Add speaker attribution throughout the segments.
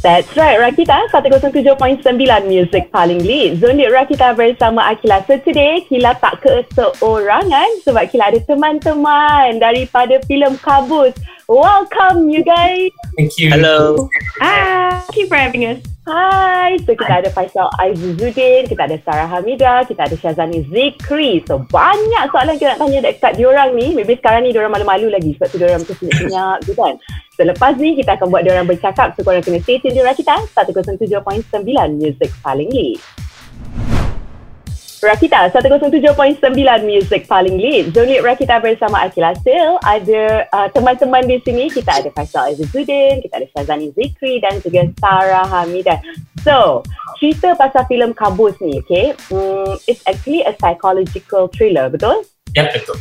Speaker 1: That's right, Rakita 107.9 Music paling lead. Zondik Rakita bersama Akila. So today, Kila tak ke seorangan sebab Kila ada teman-teman daripada filem Kabus. Welcome you guys.
Speaker 2: Thank you.
Speaker 3: Hello.
Speaker 4: Hi. Thank you for having us.
Speaker 1: Hai, so kita ada Faisal Aizuzuddin, kita ada Sarah Hamida, kita ada Syazani Zikri. So banyak soalan kita nak tanya dekat diorang ni. Maybe sekarang ni diorang malu-malu lagi sebab tu diorang mesti senyap gitu kan. So lepas ni kita akan buat diorang bercakap. So korang kena stay tune diorang kita 107.9 Music paling lead. Rakita 107.9 Music paling lead. Zonit Rakita bersama Akila Sil. Ada uh, teman-teman di sini. Kita ada Faisal Azizuddin, kita ada Syazani Zikri dan juga Sarah Hamidah. So, cerita pasal filem Kabus ni, okay? Um, it's actually a psychological thriller, betul?
Speaker 2: Ya, betul.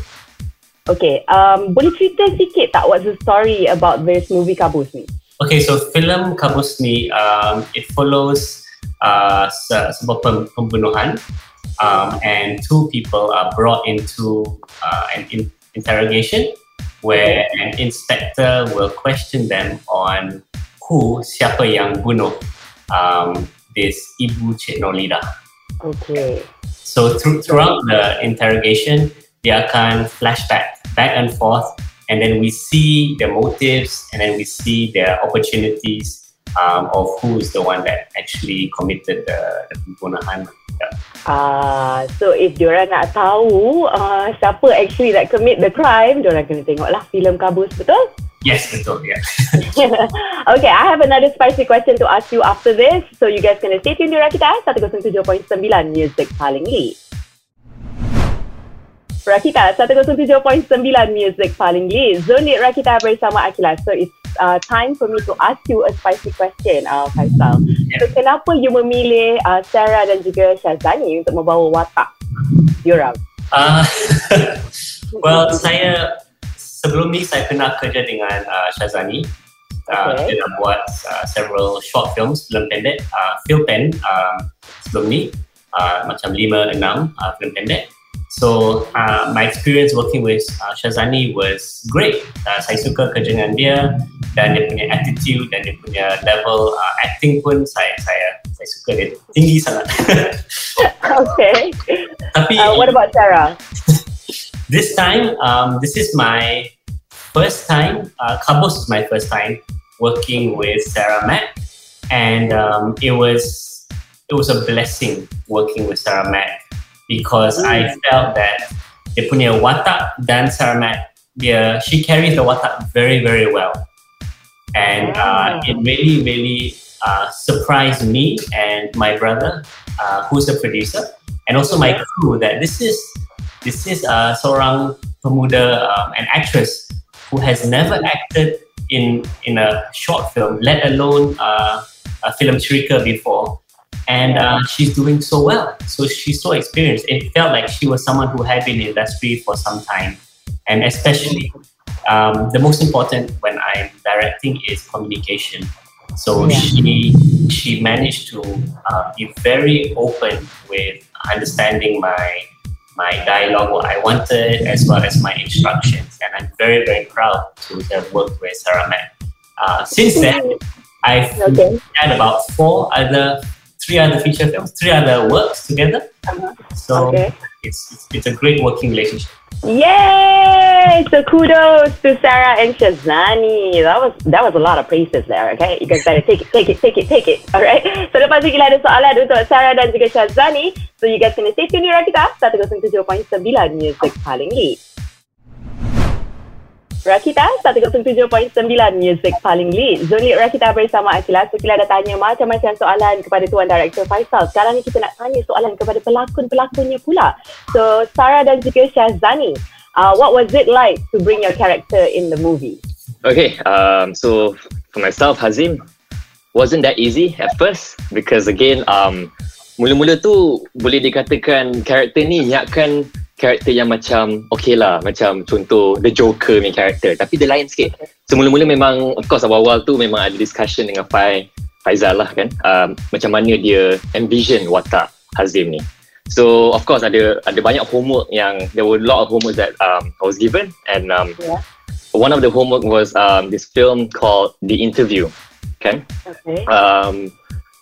Speaker 1: Okay, um, boleh cerita sikit tak what's the story about this movie Kabus ni?
Speaker 2: Okay, so filem Kabus ni, um, it follows uh, se- sebuah pem- pembunuhan um, and two people are brought into uh, an in- interrogation where an inspector will question them on who, siapa yang bunuh um, this Ibu Cik Nolida.
Speaker 1: Okay.
Speaker 2: So through, throughout the interrogation, dia akan flashback back and forth, and then we see their motives, and then we see their opportunities um, of who is the one that actually committed the, the pembunuhan.
Speaker 1: Uh, so if diorang nak tahu uh, siapa actually that commit the crime, diorang kena tengoklah filem Kabus, betul?
Speaker 2: Yes, betul. Yeah.
Speaker 1: okay, I have another spicy question to ask you after this. So you guys kena stay tuned di Rakita 107.9 Music paling lead. Rakita 107.9 Music paling lead. Zonit Rakita bersama Akila. So it's uh, time for me to ask you a spicy question, uh, Faisal. So kenapa you memilih uh, Sarah dan juga Syazani untuk membawa watak diorang?
Speaker 2: Uh, well, saya sebelum ni saya pernah kerja dengan uh, Syazani. Uh,
Speaker 1: Okay.
Speaker 2: Dia dah buat uh, several short films, film pendek, uh, film pen uh, sebelum ni, uh, macam lima, enam uh, film pendek. So uh, my experience working with uh, Shazani was great. Uh, saya suka kerja dengan dia dan dia punya attitude dan dia punya level uh, acting pun saya saya saya suka dia tinggi sangat.
Speaker 1: Okay.
Speaker 2: Tapi
Speaker 1: Uh, what about Sarah?
Speaker 2: this time, um, this is my first time. Uh, Kabos is my first time working with Sarah Mack, and um, it was it was a blessing working with Sarah Mack because I felt that dia punya watak dan Sarah Mack dia she carries the watak very very well, and uh, it really really uh, surprised me and my brother, uh, who's a producer, and also my crew that this is this is uh, seorang pemuda um, an actress who has never acted in in a short film, let alone uh, a film cerita before. And uh, she's doing so well. So she's so experienced. It felt like she was someone who had been in the industry for some time. And especially, um, the most important when I'm directing is communication. So
Speaker 1: Yeah.
Speaker 2: she she managed to uh, be very open with understanding my my dialogue, what I wanted, as well as my instructions. And I'm very, very proud to have worked with Sarah Mack. Uh, since then, I've
Speaker 1: Okay.
Speaker 2: had about four other, three other feature films, three other works together. So
Speaker 1: Okay.
Speaker 2: it's, it's it's a great working relationship.
Speaker 1: Yay! So kudos to Sarah and Shazani. That was that was a lot of praises there. Okay, you guys better take it, take it, take it, take it. Alright. So lepas ni kita ada soalan untuk Sarah dan juga Shazani. So you guys kena stay tune di Rakita 107.9 Music paling lead. Rakita 107.9 Music paling lead. Zonit Rakita bersama Akila. So kita dah tanya macam-macam soalan kepada Tuan Director Faisal. Sekarang ni kita nak tanya soalan kepada pelakon-pelakonnya pula. So Sarah dan juga Syazani, uh, what was it like to bring your character in the movie?
Speaker 3: Okay, um, so for myself, Hazim, wasn't that easy at first because again, um, mula-mula tu boleh dikatakan karakter ni nyiapkan karakter yang macam okay lah, macam contoh The Joker ni karakter, tapi dia lain sikit. So mula-mula memang, of course awal-awal tu memang ada discussion dengan Fai, Faizal lah kan, um, macam mana dia envision watak Hazim ni. So of course ada ada banyak homework yang there were a lot of homework that um, I was given and um,
Speaker 1: Yeah.
Speaker 3: one of the homework was um, this film called The Interview. kan
Speaker 1: Okay.
Speaker 3: um,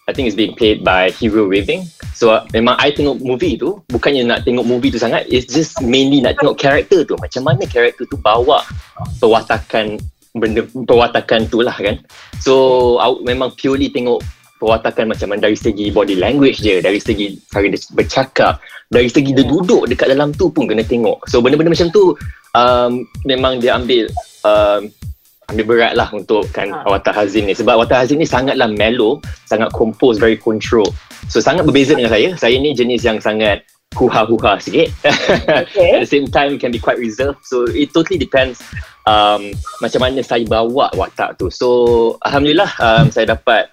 Speaker 3: I think it's being played by Hero Weaving. So uh, memang I tengok movie tu bukannya nak tengok movie tu sangat, it's just mainly nak tengok karakter tu. Macam mana karakter tu bawa perwatakan benda perwatakan tu lah kan. So I memang purely tengok perwatakan macam mana dari segi body language dia, dari segi cara dia bercakap, dari segi dia duduk dekat dalam tu pun kena tengok. So benda-benda macam tu um, memang dia ambil um, ambil berat lah untuk kan
Speaker 1: Ha.
Speaker 3: Watak Hazin ni sebab Watak Hazin ni sangatlah mellow sangat compose very control so sangat berbeza dengan saya saya ni jenis yang sangat huha-huha sikit
Speaker 1: Okay.
Speaker 3: at the same time can be quite reserved so it totally depends um, macam mana saya bawa watak tu so Alhamdulillah um, saya dapat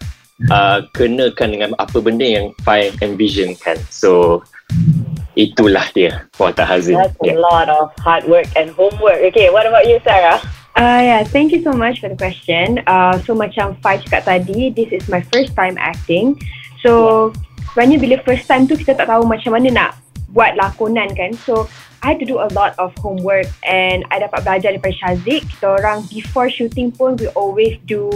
Speaker 3: uh, kenakan dengan apa benda yang I envision kan so itulah dia Watak Hazin
Speaker 1: That's a
Speaker 3: yeah.
Speaker 1: lot of hard work and homework. Okay, what about you, Sarah?
Speaker 4: Uh, yeah, thank you so much for the question. Uh, so macam Fai cakap tadi, this is my first time acting. So sebenarnya bila first time tu kita tak tahu macam mana nak buat lakonan kan. So I had to do a lot of homework and I dapat belajar daripada Syazik. Kita orang before shooting pun we always do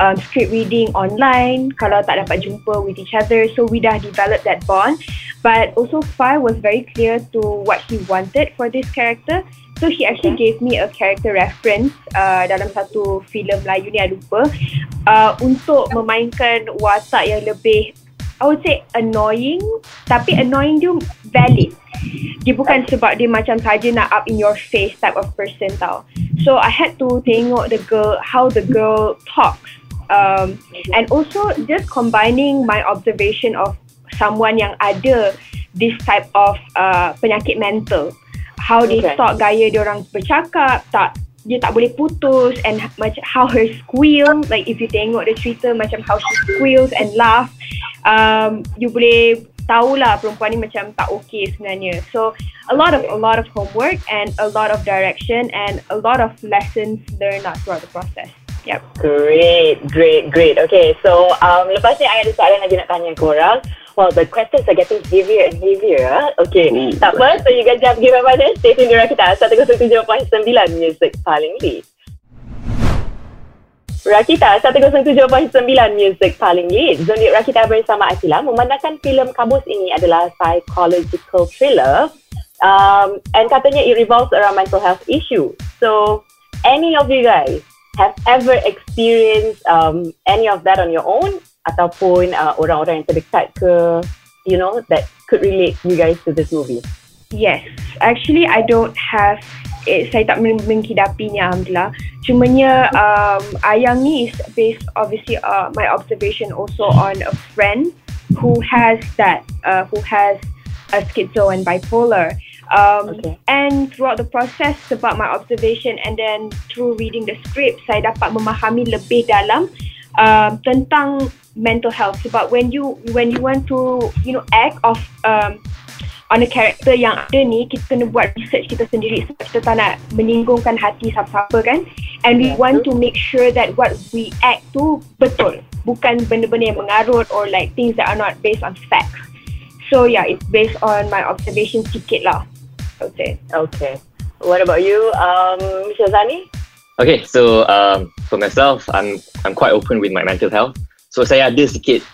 Speaker 4: um, script reading online kalau tak dapat jumpa with each other. So we dah develop that bond. But also Fai was very clear to what he wanted for this character. So he actually gave me a character reference uh, dalam satu filem Melayu ni I lupa. Uh, untuk memainkan watak yang lebih I would say annoying. Tapi annoying dia valid. Dia bukan sebab dia macam saja nak up in your face type of person tau. So I had to tengok the girl how the girl talks. Um, and also just combining my observation of someone yang ada this type of uh, penyakit mental how they
Speaker 1: Okay.
Speaker 4: talk gaya dia orang bercakap tak dia tak boleh putus and macam how her squeal like if you tengok the cerita macam how she squeals and laugh um, you boleh tahulah perempuan ni macam tak okay sebenarnya so a lot of a lot of homework and a lot of direction and a lot of lessons learned lah throughout the process yep
Speaker 1: Great, great, great. Okay, so um, lepas ni I ada soalan lagi nak tanya korang. Well, the questions are getting heavier and heavier. ah. Okay,
Speaker 3: Ooh.
Speaker 1: tak apa. So you guys jangan pergi mana-mana. Stay tune di Rakita 107.9 Music paling lead. Rakita 107.9 Music paling lead. Zoni Rakita bersama Akila memandangkan filem Kabus ini adalah psychological thriller. Um, and katanya it revolves around mental health issue. So, any of you guys have ever experienced um, any of that on your own ataupun uh, orang-orang yang terdekat ke you know that could relate you guys to this movie
Speaker 4: Yes, actually I don't have eh, saya tak men- menghidapinya alhamdulillah. Cumanya um, Ayang ni is based obviously uh, my observation also on a friend who has that uh, who has a schizo and bipolar. Um,
Speaker 1: Okay.
Speaker 4: And throughout the process sebab my observation and then through reading the script saya dapat memahami lebih dalam um, tentang mental health. Sebab when you when you want to you know act of um, on a character yang ada ni kita kena buat research kita sendiri. Sebab kita tak nak menyinggungkan hati siapa-siapa kan? And we
Speaker 1: Ya,
Speaker 4: want to make sure that what we act tu betul. Bukan benda-benda yang mengarut or like things that are not based on facts. So yeah it's based on my observation sikit lah I would say.
Speaker 1: Okay. What about you um Syazani
Speaker 3: Okay, so um, for myself, I'm I'm quite open with my mental health. So saya ada sikit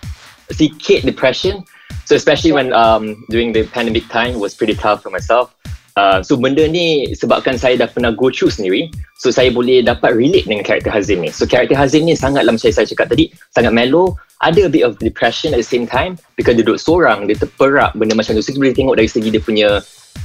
Speaker 3: sikit depression. So especially when um, during the pandemic time was pretty tough for myself. Uh, so benda ni sebabkan saya dah pernah go through sendiri, so saya boleh dapat relate dengan karakter Hazim ni. So karakter Hazim ni sangatlah macam saya cakap tadi, sangat mellow, ada a bit of depression at the same time because duduk seorang, dia terperak benda macam tu. So kita boleh tengok dari segi dia punya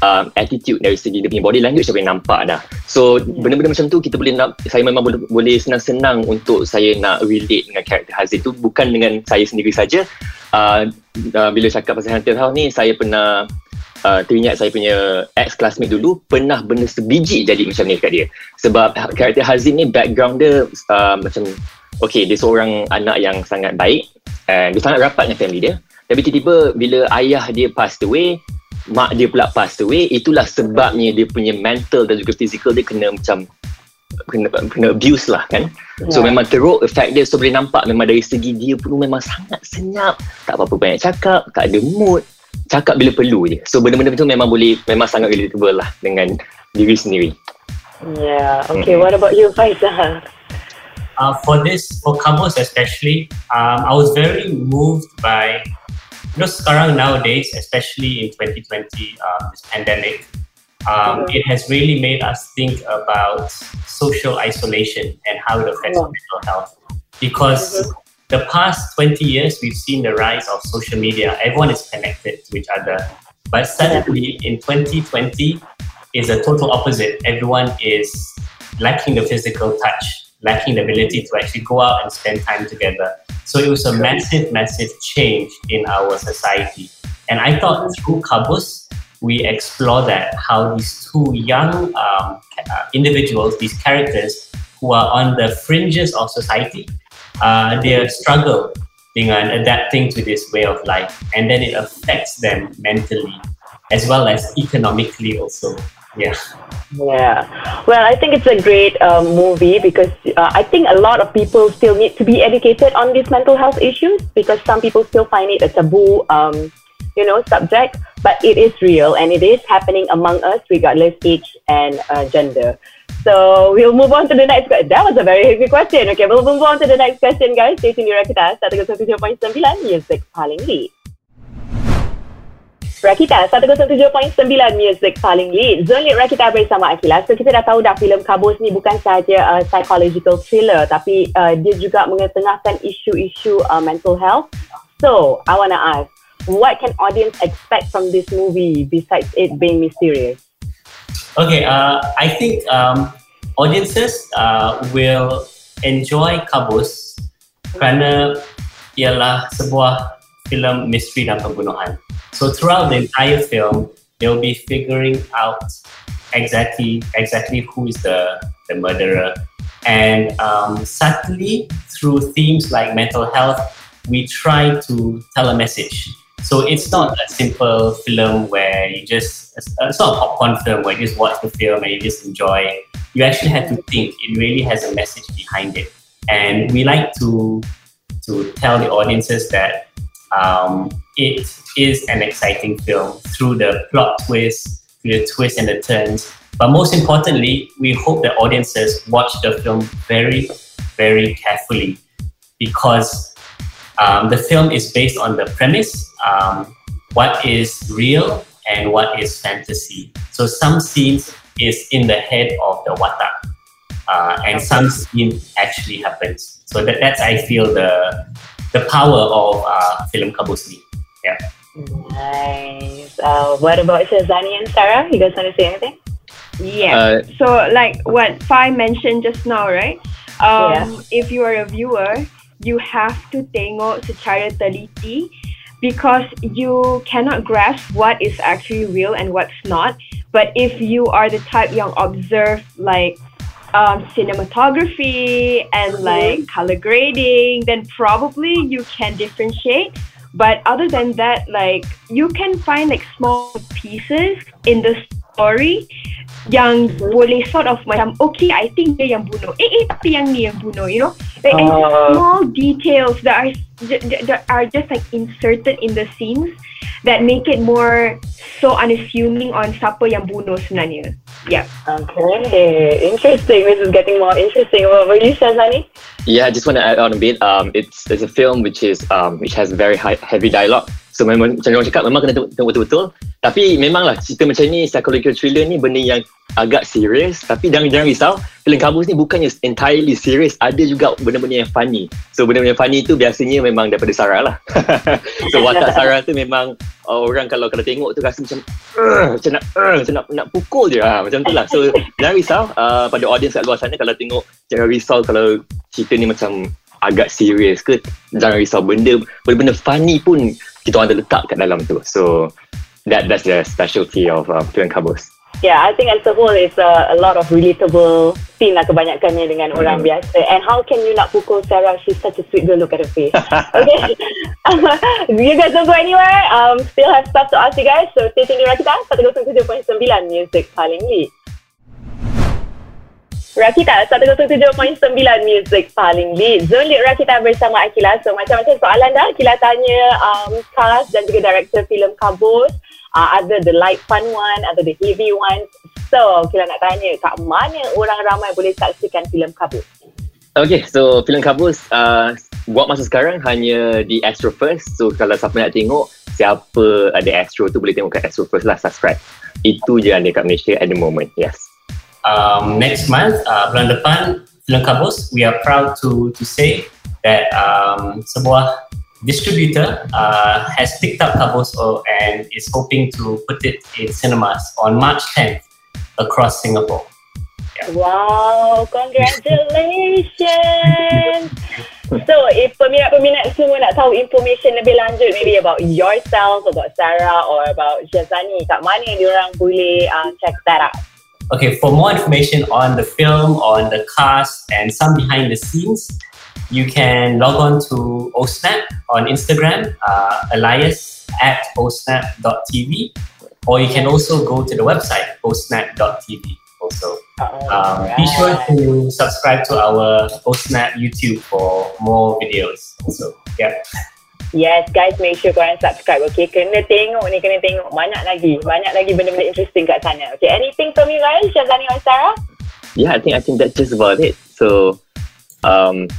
Speaker 3: um, attitude dari segi dia punya body language saya boleh nampak dah. So benda-benda macam tu kita boleh nak saya memang boleh, boleh senang-senang untuk saya nak relate dengan karakter Hazin tu bukan dengan saya sendiri saja. Uh, uh, bila cakap pasal mental health ni saya pernah uh, teringat saya punya ex classmate dulu pernah benda sebiji jadi macam ni dekat dia. Sebab karakter Hazin ni background dia uh, macam okay dia seorang anak yang sangat baik. And dia sangat rapat dengan family dia. Tapi tiba-tiba bila ayah dia passed away mak dia pula passed away itulah sebabnya dia punya mental dan juga physical dia kena macam kena, kena abuse lah kan? So
Speaker 1: Yeah.
Speaker 3: memang teruk effect dia. So boleh nampak memang dari segi dia pun memang sangat senyap. Tak apa-apa banyak cakap tak ada mood. Cakap bila perlu je. So benda-benda tu memang boleh memang sangat relatable lah dengan diri sendiri.
Speaker 1: Yeah okay
Speaker 3: Mhm.
Speaker 1: what about you Faizal
Speaker 2: uh, for this, for Kabos especially, um, I was very moved by, you know, sekarang nowadays, especially in 2020, um, this pandemic, um,
Speaker 1: Mhm.
Speaker 2: it has really made us think about social isolation and how it affects
Speaker 1: Yeah.
Speaker 2: mental health. Because the past 20 years, we've seen the rise of social media. Everyone is connected to each other. But suddenly in 2020 is a total opposite. Everyone is lacking the physical touch, lacking the ability to actually go out and spend time together. So it was a massive, massive change in our society. And I thought through Kabus, we explore that how these two young um, uh, individuals, these characters who are on the fringes of society, uh, they struggle dengan adapting to this way of life, and then it affects them mentally as well as economically also. Yeah.
Speaker 1: Yeah. Well, I think it's a great um, movie because uh, I think a lot of people still need to be educated on these mental health issues because some people still find it a taboo, um, you know, subject. But it is real and it is happening among us regardless age and uh, gender. So we'll move on to the next. That was a very heavy question. Okay, we'll move on to the next question, guys. Stay tuned Rakita 107.9 Music paling lead. Rakita 107.9 Music paling lead. Lead Rakita bersama Akila. So kita dah tahu dah filem Kabus ni bukan sahaja uh, psychological thriller tapi uh, dia juga mengetengahkan isu-isu uh, mental health. So, I want to ask, what can audience expect from this movie besides it being mysterious?
Speaker 2: Okay, uh, I think um, audiences uh, will enjoy Kabus kerana ialah sebuah filem misteri dan pembunuhan. So throughout the entire film, they'll be figuring out exactly exactly who is the the murderer, and um, subtly through themes like mental health, we try to tell a message. So it's not a simple film where you just it's not a popcorn film where you just watch the film and you just enjoy. You actually have to think. It really has a message behind it, and we like to to tell the audiences that um, it is an exciting film through the plot twist, through the twists and the turns. But most importantly, we hope the audiences watch the film very, very carefully because um, the film is based on the premise um, what is real and what is fantasy. So some scenes is in the head of the watak, uh, and some scene actually happens. So that, that's I feel the the power of uh, film Kabusni. Yeah.
Speaker 1: Nice. Uh, what about Shazani and Sarah? You guys want to say anything?
Speaker 4: Yeah.
Speaker 3: Uh,
Speaker 4: so like what Fai mentioned just now, right? Um,
Speaker 1: Yeah.
Speaker 4: If you are a viewer, you have to tengok secara teliti because you cannot grasp what is actually real and what's not. But if you are the type yang observe like um, cinematography and like color grading, then probably you can differentiate. But other than that, like you can find like small pieces in the story yang boleh sort of macam okay I think dia yang bunuh eh eh tapi yang ni yang bunuh you know like, and
Speaker 1: Oh.
Speaker 4: small details that are that that are just like inserted in the scenes that make it more so unassuming on siapa yang bunuh sebenarnya yeah
Speaker 1: Okay, interesting. This is getting more interesting. What about you, Shazani?
Speaker 3: Yeah, I just want to add on a bit. Um, it's it's a film which is um, which has very high, heavy dialogue. So memang macam orang cakap memang kena tengok, betul-betul. Tapi memanglah cerita macam ni psychological thriller ni benda yang agak serius. Tapi jangan jangan risau, film Kabus ni bukannya entirely serious. Ada juga benda-benda yang funny. So benda-benda yang funny tu biasanya memang daripada Sarah lah. so watak Sarah tu memang uh, orang kalau kalau tengok tu rasa macam macam nak macam nak nak pukul je ha, macam tu lah. So jangan risau uh, pada audience kat luar sana kalau tengok jangan risau kalau cerita ni macam agak serius ke jangan risau benda benda-benda funny pun kita orang ada letak kat dalam tu so that that's the specialty of uh, film Kabus
Speaker 1: Yeah, I think as a whole, it's a, a lot of relatable scene lah kebanyakannya dengan orang
Speaker 3: Hmm.
Speaker 1: biasa. And how can you nak pukul Sarah? She's such a sweet girl. Look at her face. Okay. you guys don't go anywhere. Um, still have stuff to ask you guys. So stay tuned di Rakita 107.9 Music paling lead. Rakita 107.9 Music paling lead. Lead Rakita bersama Akila. So macam-macam soalan dah Akila tanya um, cast dan juga director filem Kabus. Uh, ada the light fun one, ada the heavy one. So, Akila nak tanya, kat mana orang ramai boleh saksikan filem Kabus?
Speaker 3: Okay, so filem Kabus uh, buat masa sekarang hanya di Astro First. So kalau siapa nak tengok, siapa ada Astro tu boleh tengok kat Astro First lah, subscribe. Itu je ada kat Malaysia at the moment, yes.
Speaker 2: Um, next month, uh, bulan depan, Film Kabus, we are proud to to say that um, sebuah distributor uh, has picked up Kabus and is hoping to put it in cinemas on March 10th across Singapore.
Speaker 1: Wow, congratulations. so, if peminat-peminat semua nak tahu information lebih lanjut maybe about yourself, about Sarah or about Shazani, kat mana diorang boleh uh, check that out?
Speaker 2: Okay, for more information on the film, on the cast, and some behind the scenes, you can log on to OSNAP on Instagram, uh, alias at osnap.tv, or you can also go to the website, osnap.tv also. Um, Be sure to subscribe to our OSNAP YouTube for more videos also. Yeah.
Speaker 1: Yes, guys, make sure korang subscribe, okay? Kena tengok ni, kena tengok. Banyak lagi. Banyak lagi benda-benda interesting kat sana. Okay, anything from you guys, Shazani or Sarah?
Speaker 3: Yeah, I think I think that's just about it. So, um,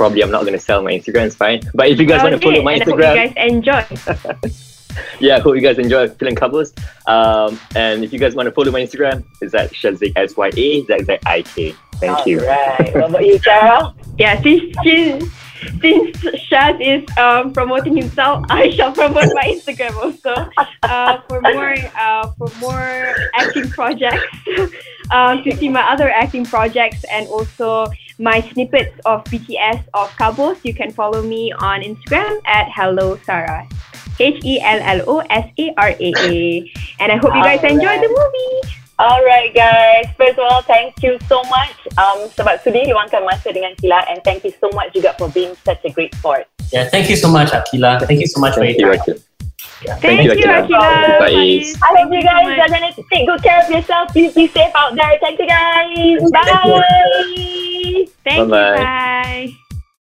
Speaker 3: probably I'm not going to sell my Instagram, it's fine. But if you guys okay, want to follow my Instagram...
Speaker 4: I hope you guys enjoy.
Speaker 3: yeah, I hope you guys enjoy Film Couples. Um, and if you guys want to follow my Instagram, it's at Shazik, S-Y-A, Z-Z-I-K. Thank All you.
Speaker 1: Right. what about you, Sarah?
Speaker 4: yeah, since, since since Shaz is um, promoting himself, I shall promote my Instagram also uh, for more uh, for more acting projects. um, to see my other acting projects and also my snippets of BTS of Kabos, you can follow me on Instagram at Hello Sarah. H E L L O S A R A A. And I hope you guys enjoyed the movie.
Speaker 1: Alright guys, first of all thank you so much um, sebab sudi luangkan masa dengan Akila and thank you so much juga for being such a great sport.
Speaker 2: Yeah, thank you so much Akila. Thank you so much
Speaker 3: thank
Speaker 2: for
Speaker 3: your time.
Speaker 4: Yeah. Thank, thank you, Akila.
Speaker 3: Akila. Bye.
Speaker 1: I hope you guys are going to take good care of yourself. Please be safe out there. Thank you guys. Bye.
Speaker 4: Thank
Speaker 3: Bye-bye.
Speaker 4: you. Bye.